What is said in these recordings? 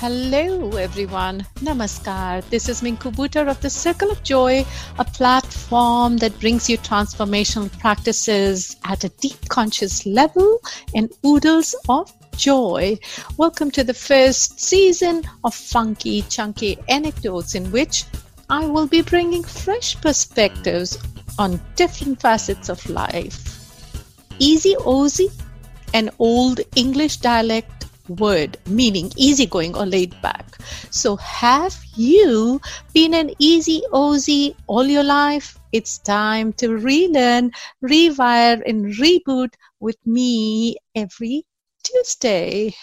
Hello, everyone. Namaskar. This is Minku of the Circle of Joy, a platform that brings you transformational practices at a deep conscious level and oodles of joy. Welcome to the first season of Funky Chunky Anecdotes, in which I will be bringing fresh perspectives on different facets of life. Easy Ozy, an old English dialect word meaning easygoing or laid back. So, have you been an easy Ozy all your life? It's time to relearn, rewire, and reboot with me every Tuesday.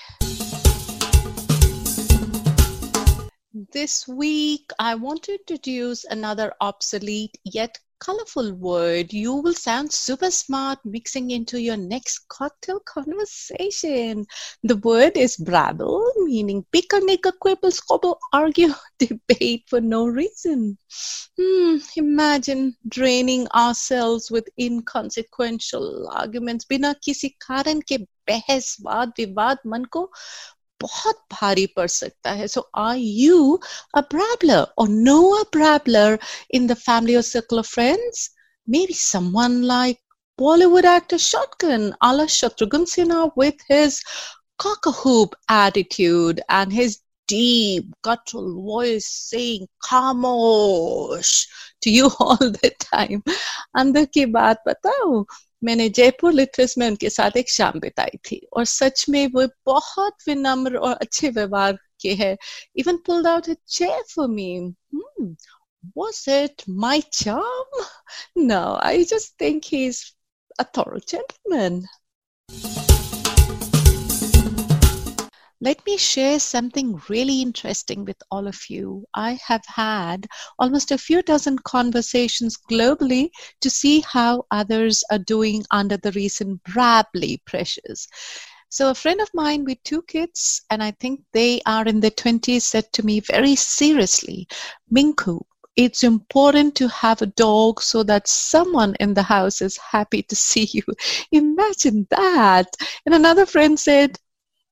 This week, I want to introduce another obsolete yet colorful word, you will sound super smart mixing into your next cocktail conversation. The word is brabble, meaning pick a nigga, quibble, squabble, argue, debate for no reason. Hmm, imagine draining ourselves with inconsequential arguments बिना किसी कारण के बहस वाद विवाद मन को बहुत भारी पड़ सकता है सो are you a brabbler or know a brabbler in the family or circle of friends maybe someone like Bollywood actor Shotgun, ala Shatrughan Sinha, with his cock-a-hoop attitude and his deep guttural voice saying "Khamosh" to you all the time. अंदर की बात बताओ मैंने जयपुर लिटरेस में उनके साथ एक शाम बिताई थी और सच में वो बहुत विनम्र और अच्छे व्यवहार के है even pulled out a chair for me was it my charm? No, I just think he's a thorough gentleman. Let me share something really interesting with all of you. I have had almost a few dozen conversations globally to see how others are doing under the recent Brably pressures. So, a friend of mine with two kids, and I think they are in their 20s, said to me very seriously, Minku, it's important to have a dog so that someone in the house is happy to see you. Imagine that. And another friend said,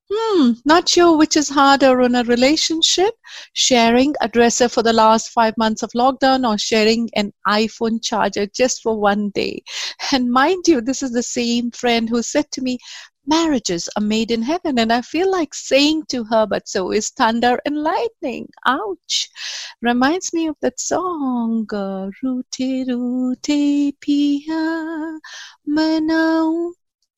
Hmm, not sure which is harder on a relationship sharing a dresser for the last five months of lockdown or sharing an iPhone charger just for one day. And mind you, this is the same friend who said to me, Marriages are made in heaven. And I feel like saying to her, but so is thunder and lightning. Ouch. Reminds me of that song, Rute Rute Pia Manau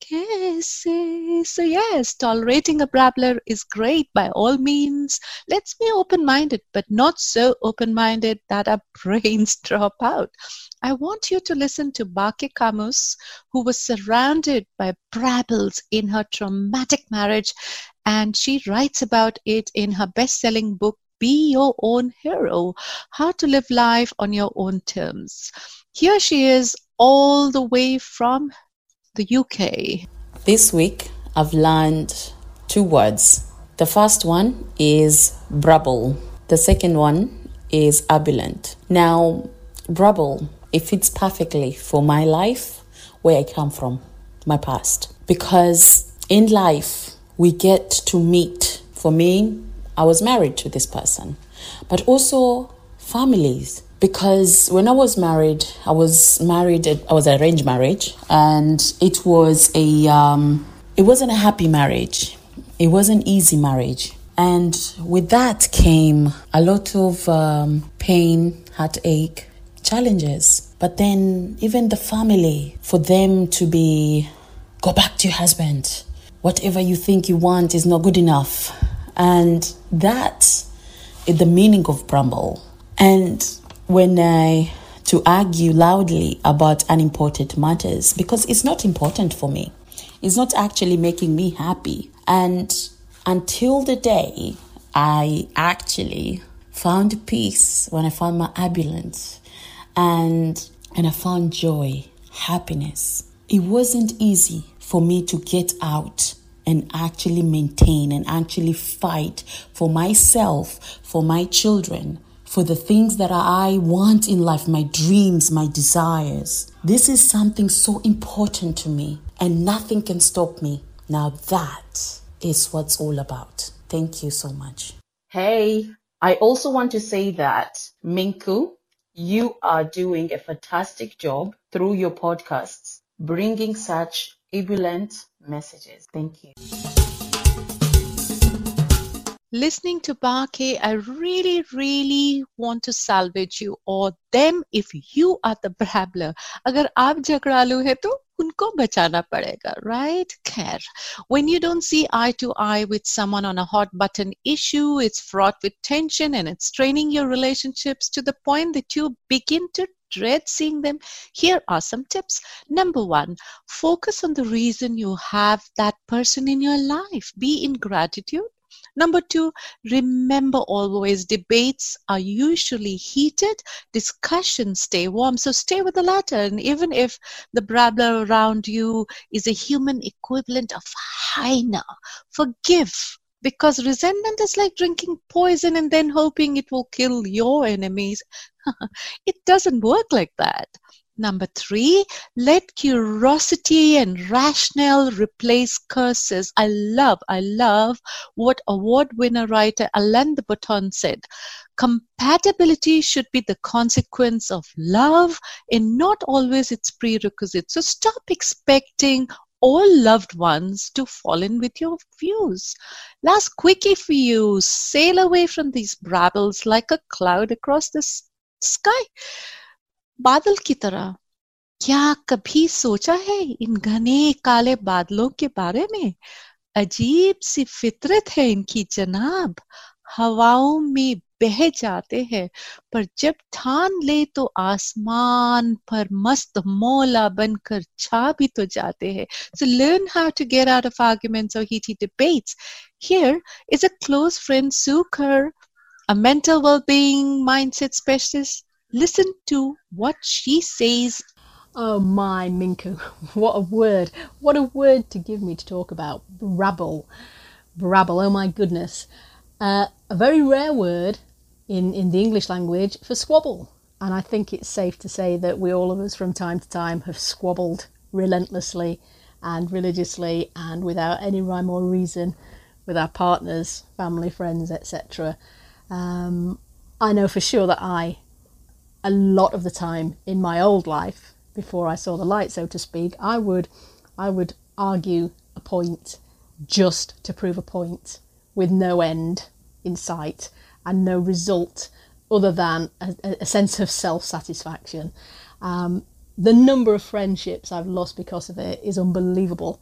so, yes, tolerating a brabbler is great by all means. Let's be open minded, but not so open minded that our brains drop out. I want you to listen to Bake Camus, who was surrounded by brabbles in her traumatic marriage, and she writes about it in her best selling book, Be Your Own Hero How to Live Life on Your Own Terms. Here she is, all the way from the UK? This week, I've learned two words. The first one is brabble, the second one is ebullient. Now, brabble, it fits perfectly for my life, where I come from, my past. Because in life, we get to meet. For me, I was married to this person, but also families because when I was married, I was married. I was arranged marriage, and it was a um, it wasn't a happy marriage. It wasn't easy marriage, and with that came a lot of um, pain, heartache, challenges. But then even the family, for them to be go back to your husband. Whatever you think you want is not good enough, and that is the meaning of bramble. And when I to argue loudly about unimportant matters because it's not important for me. It's not actually making me happy. And until the day I actually found peace when I found my ambulance and and I found joy, happiness. It wasn't easy for me to get out and actually maintain and actually fight for myself, for my children, for the things that I want in life, my dreams, my desires. This is something so important to me, and nothing can stop me. Now, that is what's all about. Thank you so much. Hey, I also want to say that Minku, you are doing a fantastic job through your podcasts, bringing such ebullient messages. Thank you Listening to Bake, I really, really want to salvage you or them if you are the brabbler. अगर आप झगड़ालू है तो उनको बचाना पड़ेगा right खैर when you don't see eye to eye with someone on a hot button issue it's fraught with tension and it's straining your relationships to the point that you begin to dread seeing them here are some tips number one focus on the reason you have that person in your life be in gratitude Number two, remember always debates are usually heated, discussions stay warm. So stay with the latter. And even if the brabbler around you is a human equivalent of hyena, forgive. Because resentment is like drinking poison and then hoping it will kill your enemies. it doesn't work like that. Number three, let curiosity and rationale replace curses. I love, I love what award winner writer Alain de Botton said. Compatibility should be the consequence of love and not always its prerequisite. So stop expecting all loved ones to fall in with your views. Last quickie for you sail away from these brabbles like a cloud across the sky. बादल की तरह। क्या कभी सोचा है इन घने काले बादलों के बारे में? अजीब सी फितरत है इनकी जनाब। हवाओं में बह जाते हैं, पर जब ठान ले तो आसमान पर मस्त मोला बनकर छा भी तो जाते हैं। So learn how to get out of arguments or heated debates here is a close friend सुकर a mental wellbeing mindset specialist Listen to what she says. Oh my, Minku, what a word. What a word to give me to talk about. Brabble. Brabble, oh my goodness. Uh, a very rare word in, in the English language for squabble. And I think it's safe to say that we all of us from time to time have squabbled relentlessly and religiously and without any rhyme or reason with our partners, family, friends, etc. Um, I know for sure that I a lot of the time in my old life, before I saw the light, so to speak, I would, I would argue a point just to prove a point with no end in sight and no result other than a, a sense of self satisfaction. Um, the number of friendships I've lost because of it is unbelievable.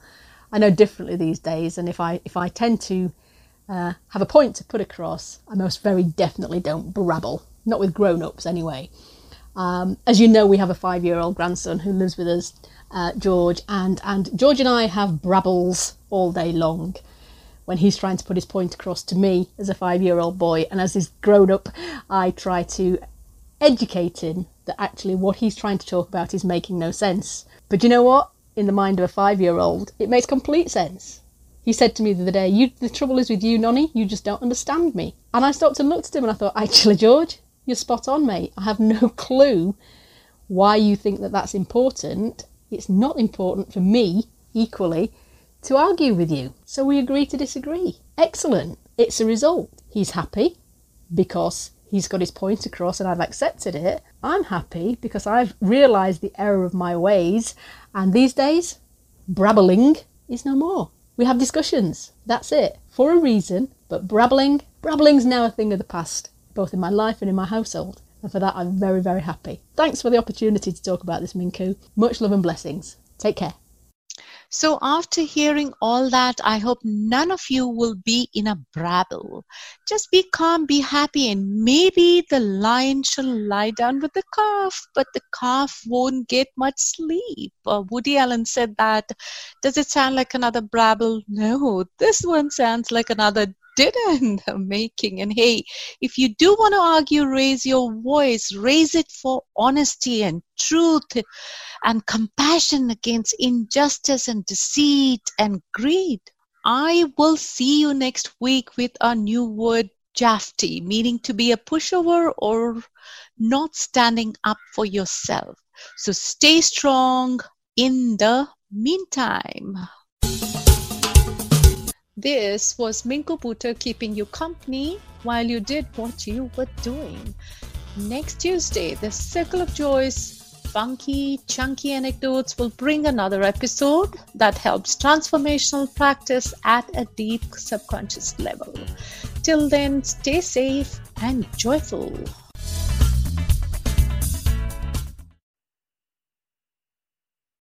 I know differently these days, and if I if I tend to uh, have a point to put across, I most very definitely don't brabble not with grown ups anyway. Um, as you know, we have a five year old grandson who lives with us, uh, George, and, and George and I have brabbles all day long when he's trying to put his point across to me as a five year old boy. And as he's grown up, I try to educate him that actually what he's trying to talk about is making no sense. But you know what? In the mind of a five year old, it makes complete sense. He said to me the other day, The trouble is with you, Nonny, you just don't understand me. And I stopped and looked at him and I thought, Actually, George, you're spot on, mate. I have no clue why you think that that's important. It's not important for me, equally, to argue with you. So we agree to disagree. Excellent. It's a result. He's happy because he's got his point across and I've accepted it. I'm happy because I've realised the error of my ways. And these days, brabbling is no more. We have discussions. That's it. For a reason. But brabbling, brabbling's now a thing of the past both in my life and in my household. And for that, I'm very, very happy. Thanks for the opportunity to talk about this, Minku. Much love and blessings. Take care. So, after hearing all that, I hope none of you will be in a brabble. Just be calm, be happy, and maybe the lion shall lie down with the calf, but the calf won't get much sleep. Uh, Woody Allen said that. Does it sound like another brabble? No, this one sounds like another didn't making. And hey, if you do want to argue, raise your voice, raise it for honesty and truth and compassion against injustice and deceit and greed. I will see you next week with a new word, jafty, meaning to be a pushover or not standing up for yourself. So stay strong in the meantime. This was Minku Putter keeping you company while you did what you were doing. Next Tuesday, the Circle of Joys funky, chunky anecdotes will bring another episode that helps transformational practice at a deep subconscious level. Till then, stay safe and joyful.